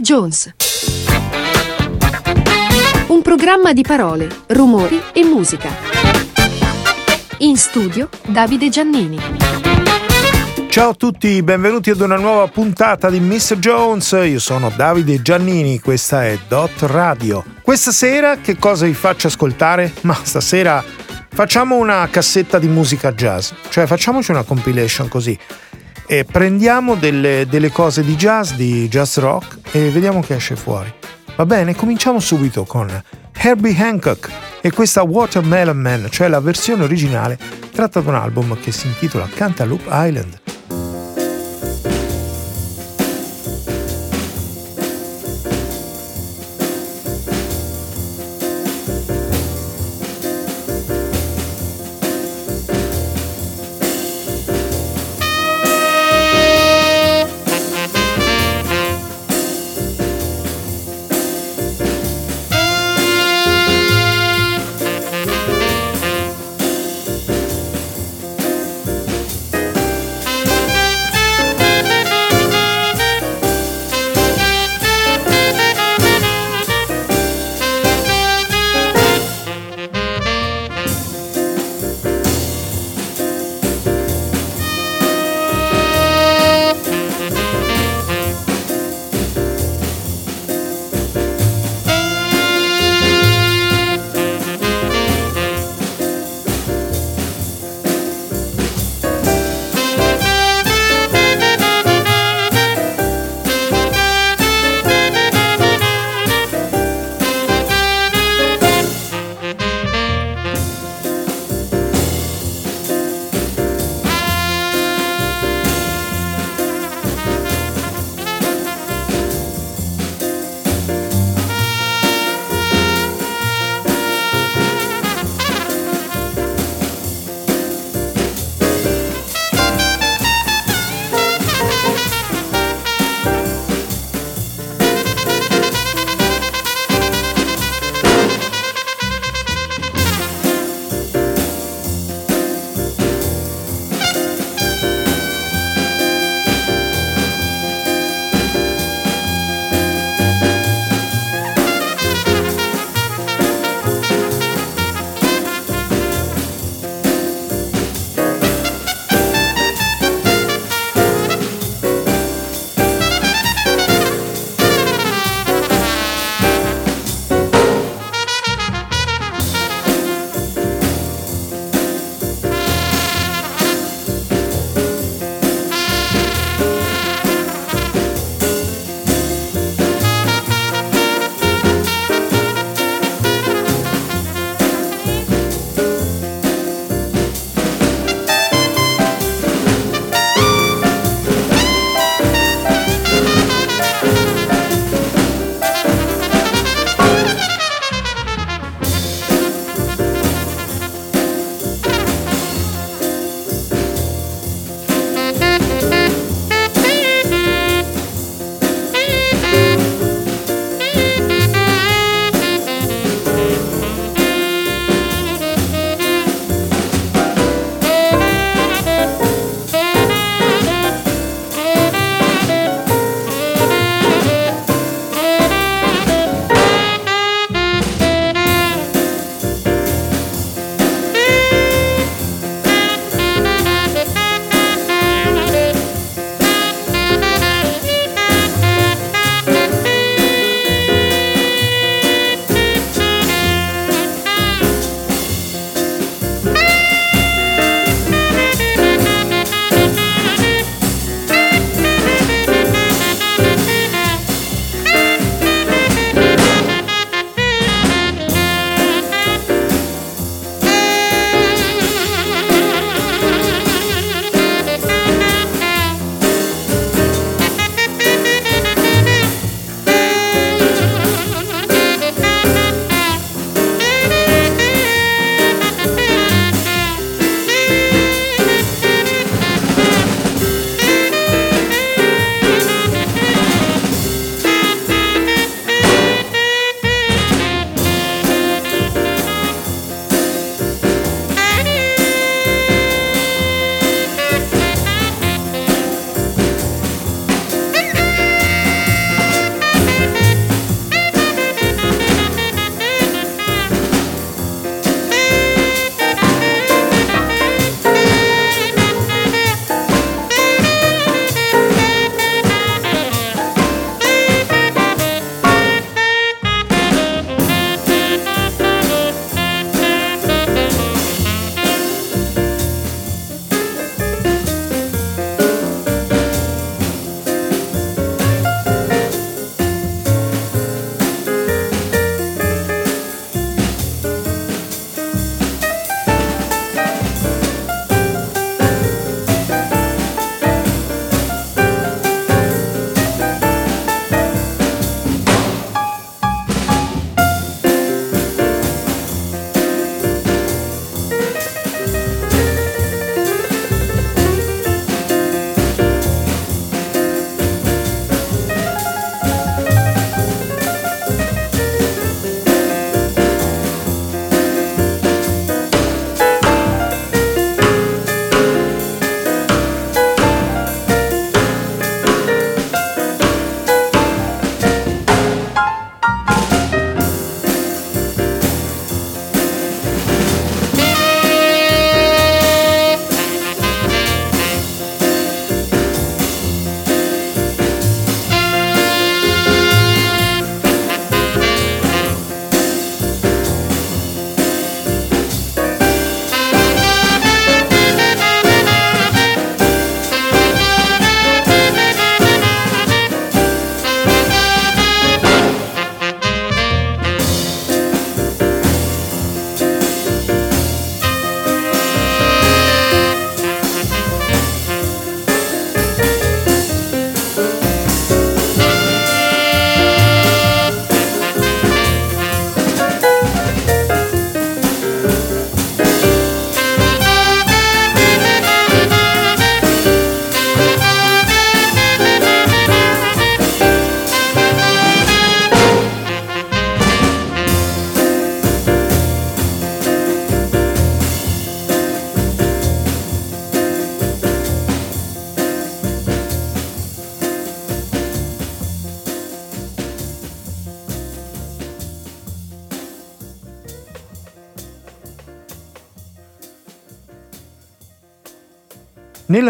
Jones. Un programma di parole, rumori e musica. In studio Davide Giannini. Ciao a tutti, benvenuti ad una nuova puntata di Mr. Jones. Io sono Davide Giannini, questa è Dot Radio. Questa sera che cosa vi faccio ascoltare? Ma stasera facciamo una cassetta di musica jazz, cioè facciamoci una compilation così e prendiamo delle, delle cose di jazz, di jazz rock e vediamo che esce fuori. Va bene, cominciamo subito con Herbie Hancock e questa Watermelon Man, cioè la versione originale tratta da un album che si intitola Cantaloupe Island.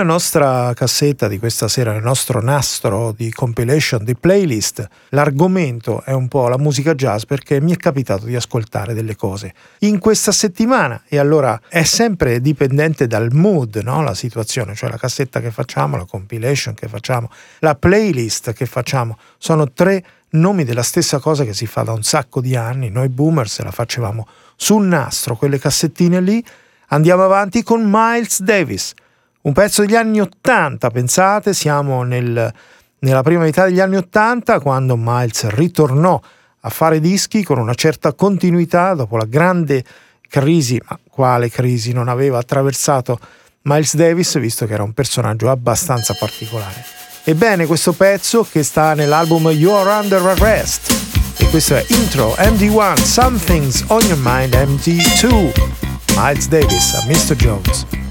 Nella nostra cassetta di questa sera, nel nostro nastro di compilation, di playlist, l'argomento è un po' la musica jazz perché mi è capitato di ascoltare delle cose in questa settimana e allora è sempre dipendente dal mood, no? la situazione, cioè la cassetta che facciamo, la compilation che facciamo, la playlist che facciamo, sono tre nomi della stessa cosa che si fa da un sacco di anni, noi boomers la facevamo sul nastro, quelle cassettine lì, andiamo avanti con Miles Davis un pezzo degli anni Ottanta, pensate, siamo nel, nella prima metà degli anni Ottanta quando Miles ritornò a fare dischi con una certa continuità dopo la grande crisi, ma quale crisi non aveva attraversato Miles Davis visto che era un personaggio abbastanza particolare. Ebbene, questo pezzo che sta nell'album You're Under Arrest e questo è Intro MD1 Something's on Your Mind MD2 Miles Davis a Mr. Jones.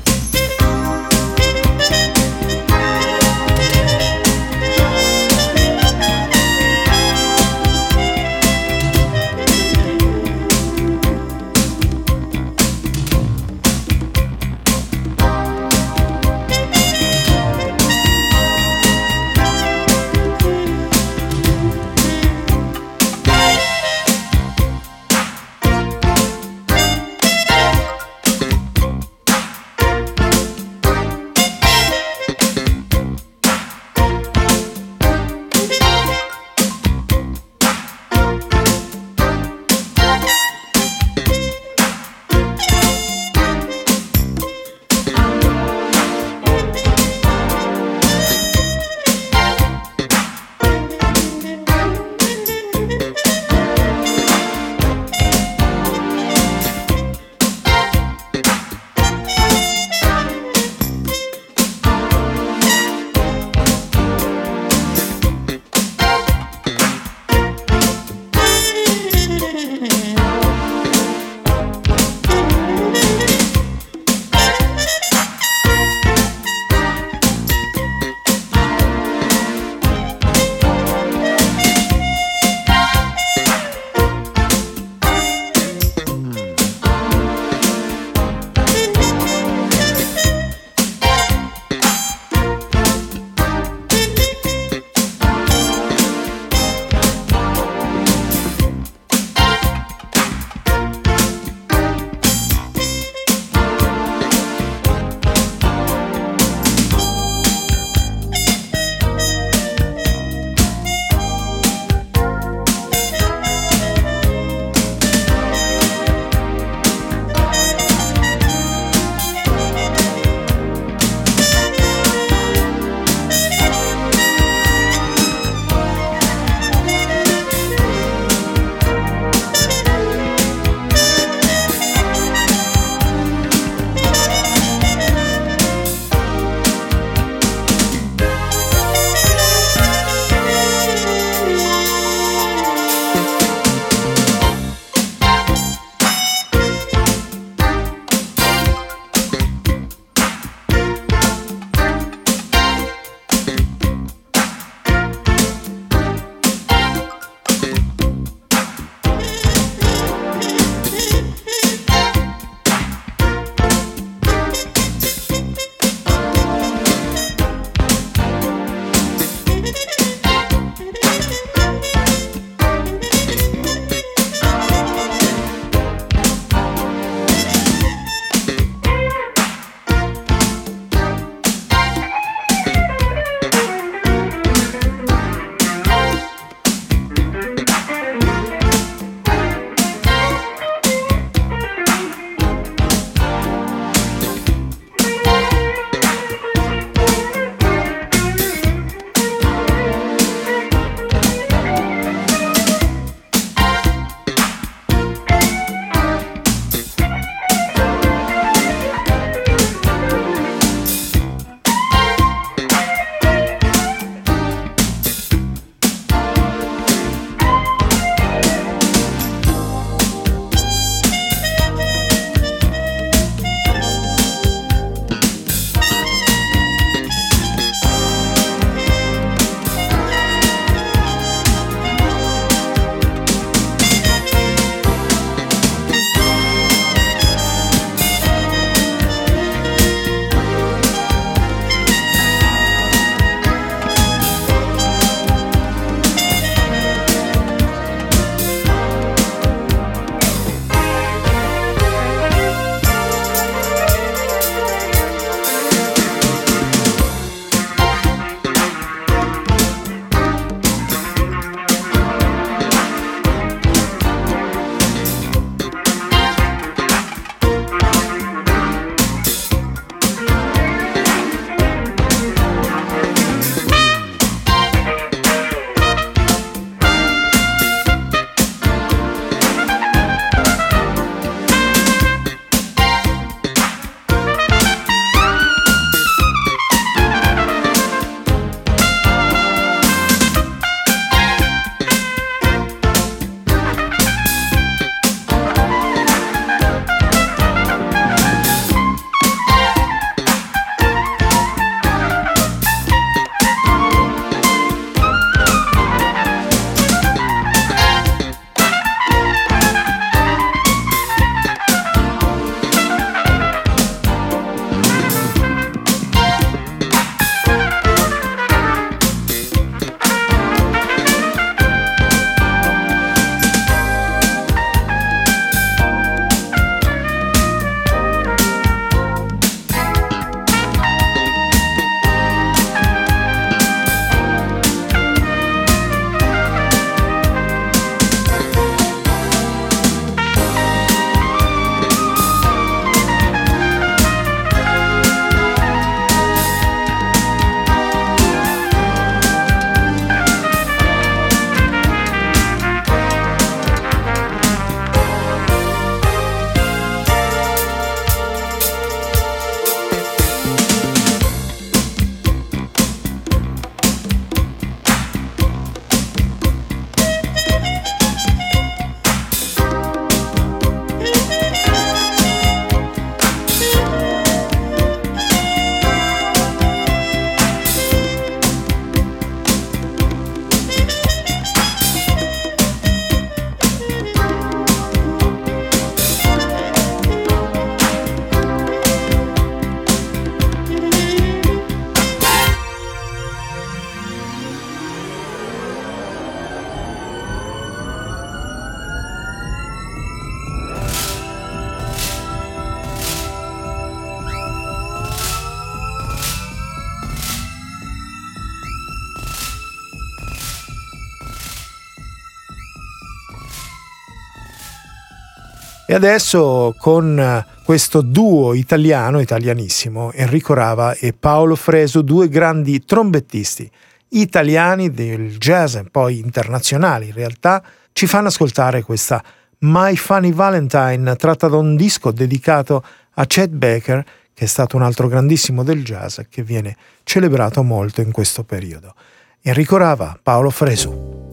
Adesso con questo duo italiano, italianissimo, Enrico Rava e Paolo Freso, due grandi trombettisti italiani del jazz e poi internazionali in realtà, ci fanno ascoltare questa My Funny Valentine tratta da un disco dedicato a Chet Baker, che è stato un altro grandissimo del jazz che viene celebrato molto in questo periodo. Enrico Rava, Paolo Fresu.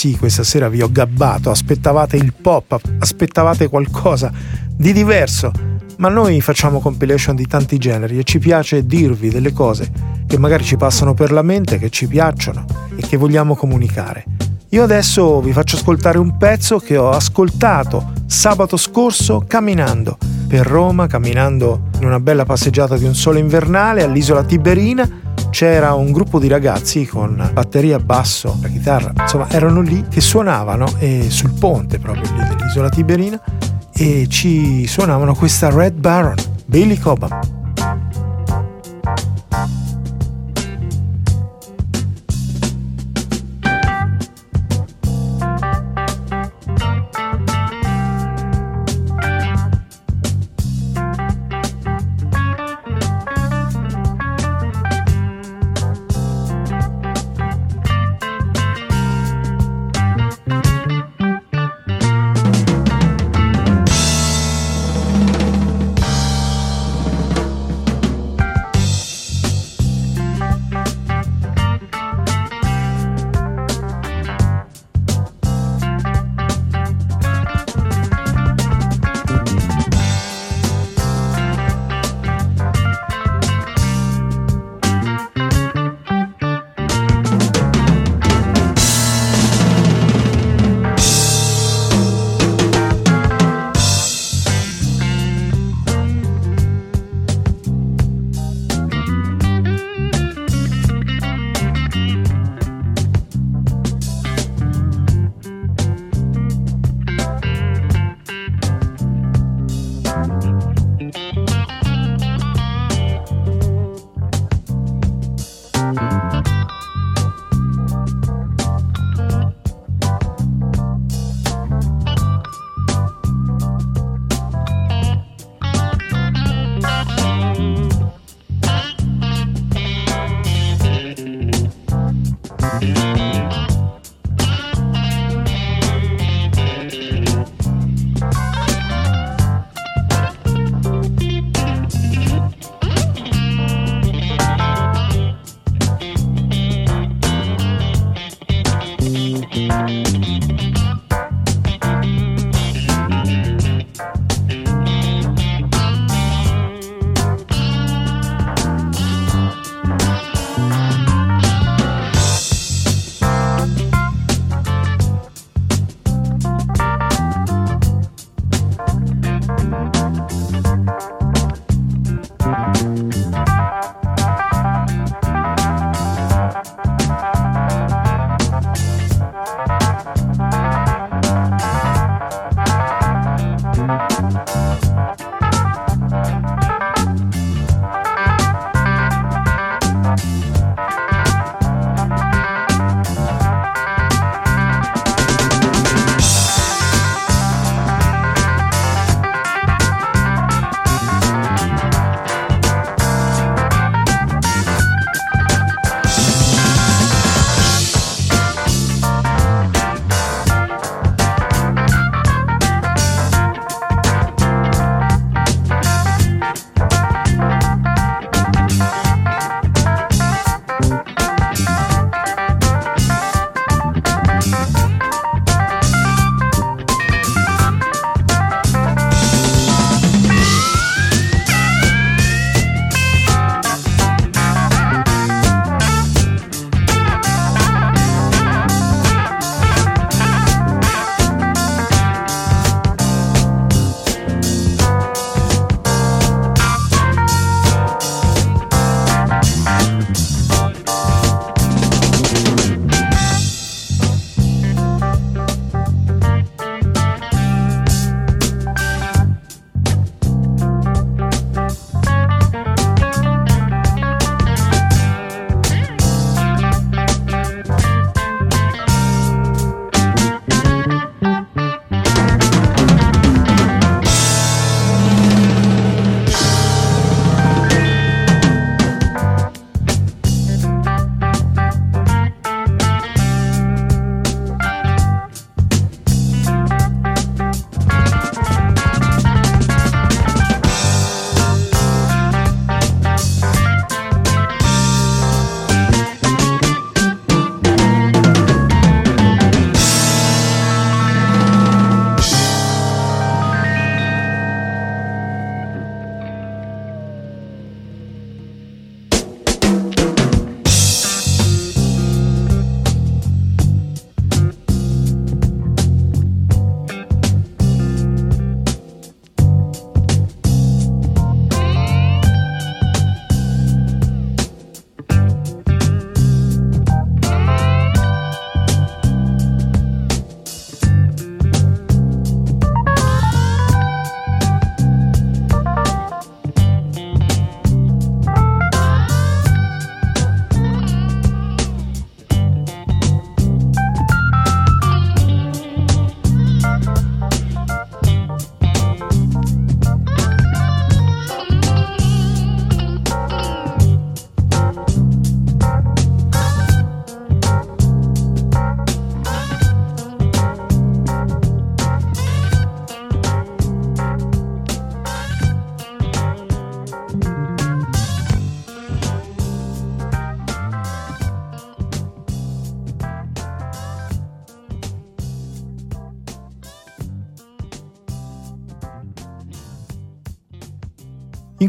Sì, questa sera vi ho gabbato, aspettavate il pop, aspettavate qualcosa di diverso, ma noi facciamo compilation di tanti generi e ci piace dirvi delle cose che magari ci passano per la mente, che ci piacciono e che vogliamo comunicare. Io adesso vi faccio ascoltare un pezzo che ho ascoltato sabato scorso camminando per Roma, camminando in una bella passeggiata di un sole invernale all'isola Tiberina c'era un gruppo di ragazzi con batteria, basso, chitarra, insomma erano lì che suonavano e sul ponte proprio lì dell'isola Tiberina e ci suonavano questa Red Baron, Billy Cobham.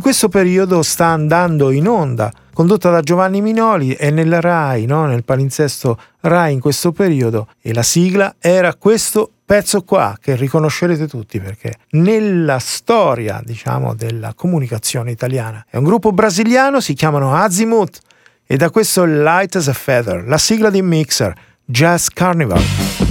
Questo periodo sta andando in onda, condotta da Giovanni Minoli e nella RAI, no? nel palinsesto RAI in questo periodo, e la sigla era questo pezzo qua che riconoscerete tutti perché nella storia, diciamo, della comunicazione italiana è un gruppo brasiliano, si chiamano Azimuth e da questo Light as a Feather, la sigla di Mixer, Jazz Carnival.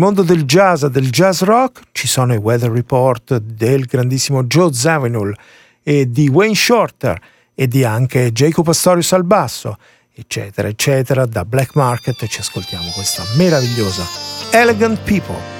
Mondo del jazz del jazz rock ci sono i weather report del grandissimo Joe Zawinul e di Wayne Shorter e di anche Jacob Astorius al basso, eccetera, eccetera. Da Black Market ci ascoltiamo questa meravigliosa Elegant People.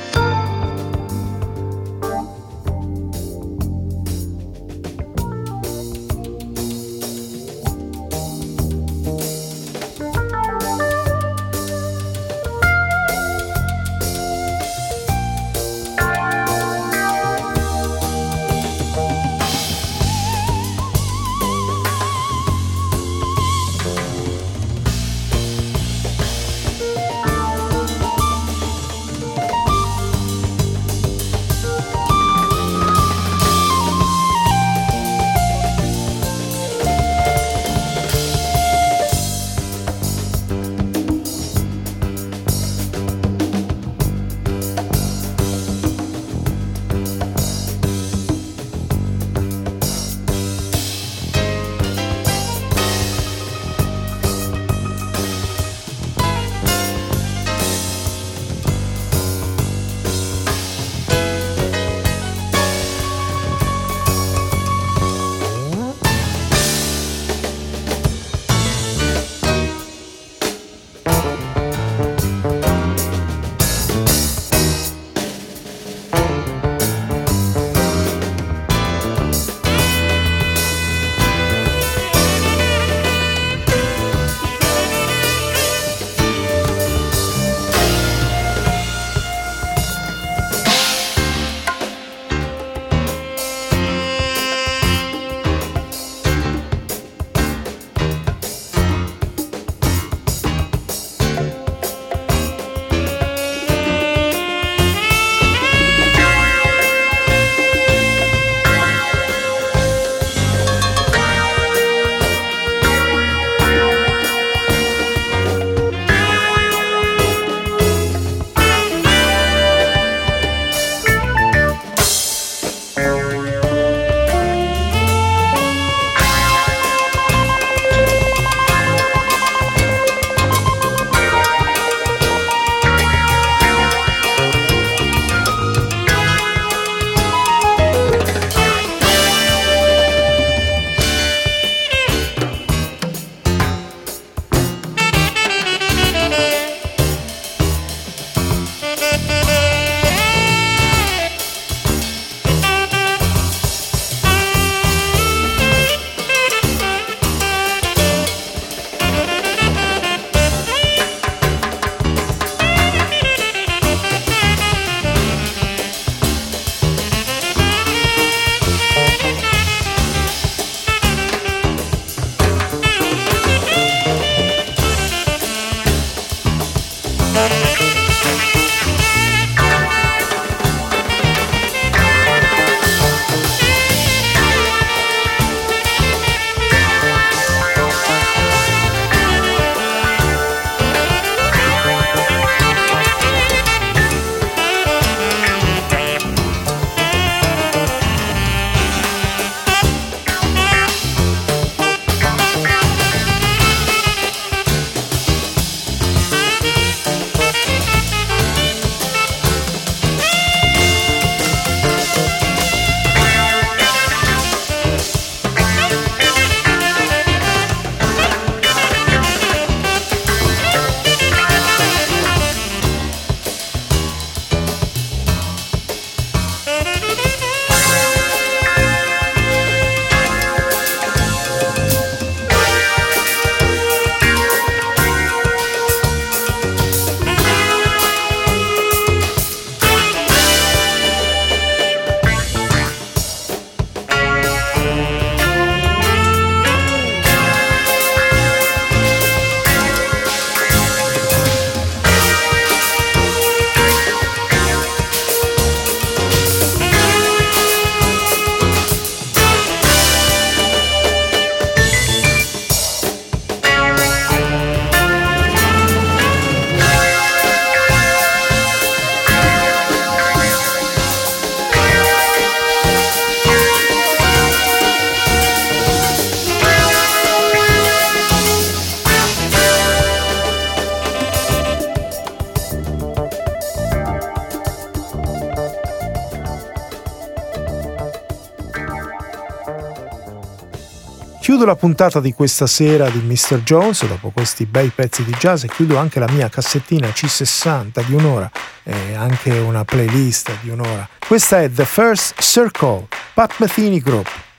Chiudo la puntata di questa sera di Mr. Jones dopo questi bei pezzi di jazz e chiudo anche la mia cassettina C60 di un'ora e anche una playlist di un'ora. Questa è The First Circle, Pat Metheny Group.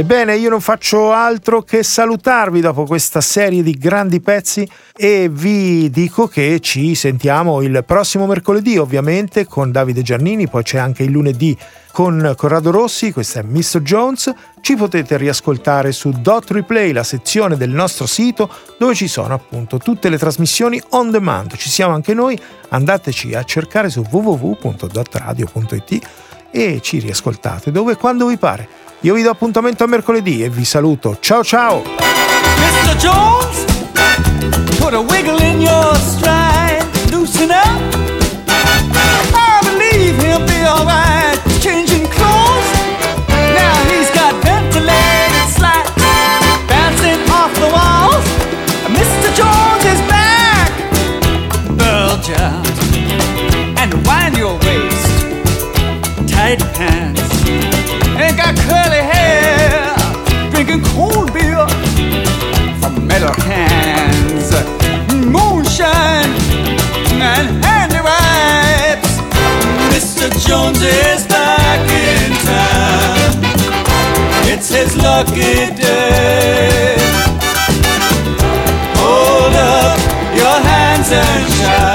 Ebbene, io non faccio altro che salutarvi dopo questa serie di grandi pezzi e vi dico che ci sentiamo il prossimo mercoledì, ovviamente, con Davide Giannini, poi c'è anche il lunedì con Corrado Rossi, questo è Mr. Jones. Ci potete riascoltare su Dot Replay, la sezione del nostro sito dove ci sono appunto tutte le trasmissioni on demand. Ci siamo anche noi, andateci a cercare su www.dotradio.it e ci riascoltate dove quando vi pare. Io vi do appuntamento a mercoledì e vi saluto. Ciao ciao! Mr. Jones, put a wiggle in your stride, loosen up. and handy wipes. Mr. Jones is back in town. It's his lucky day. Hold up your hands and shout.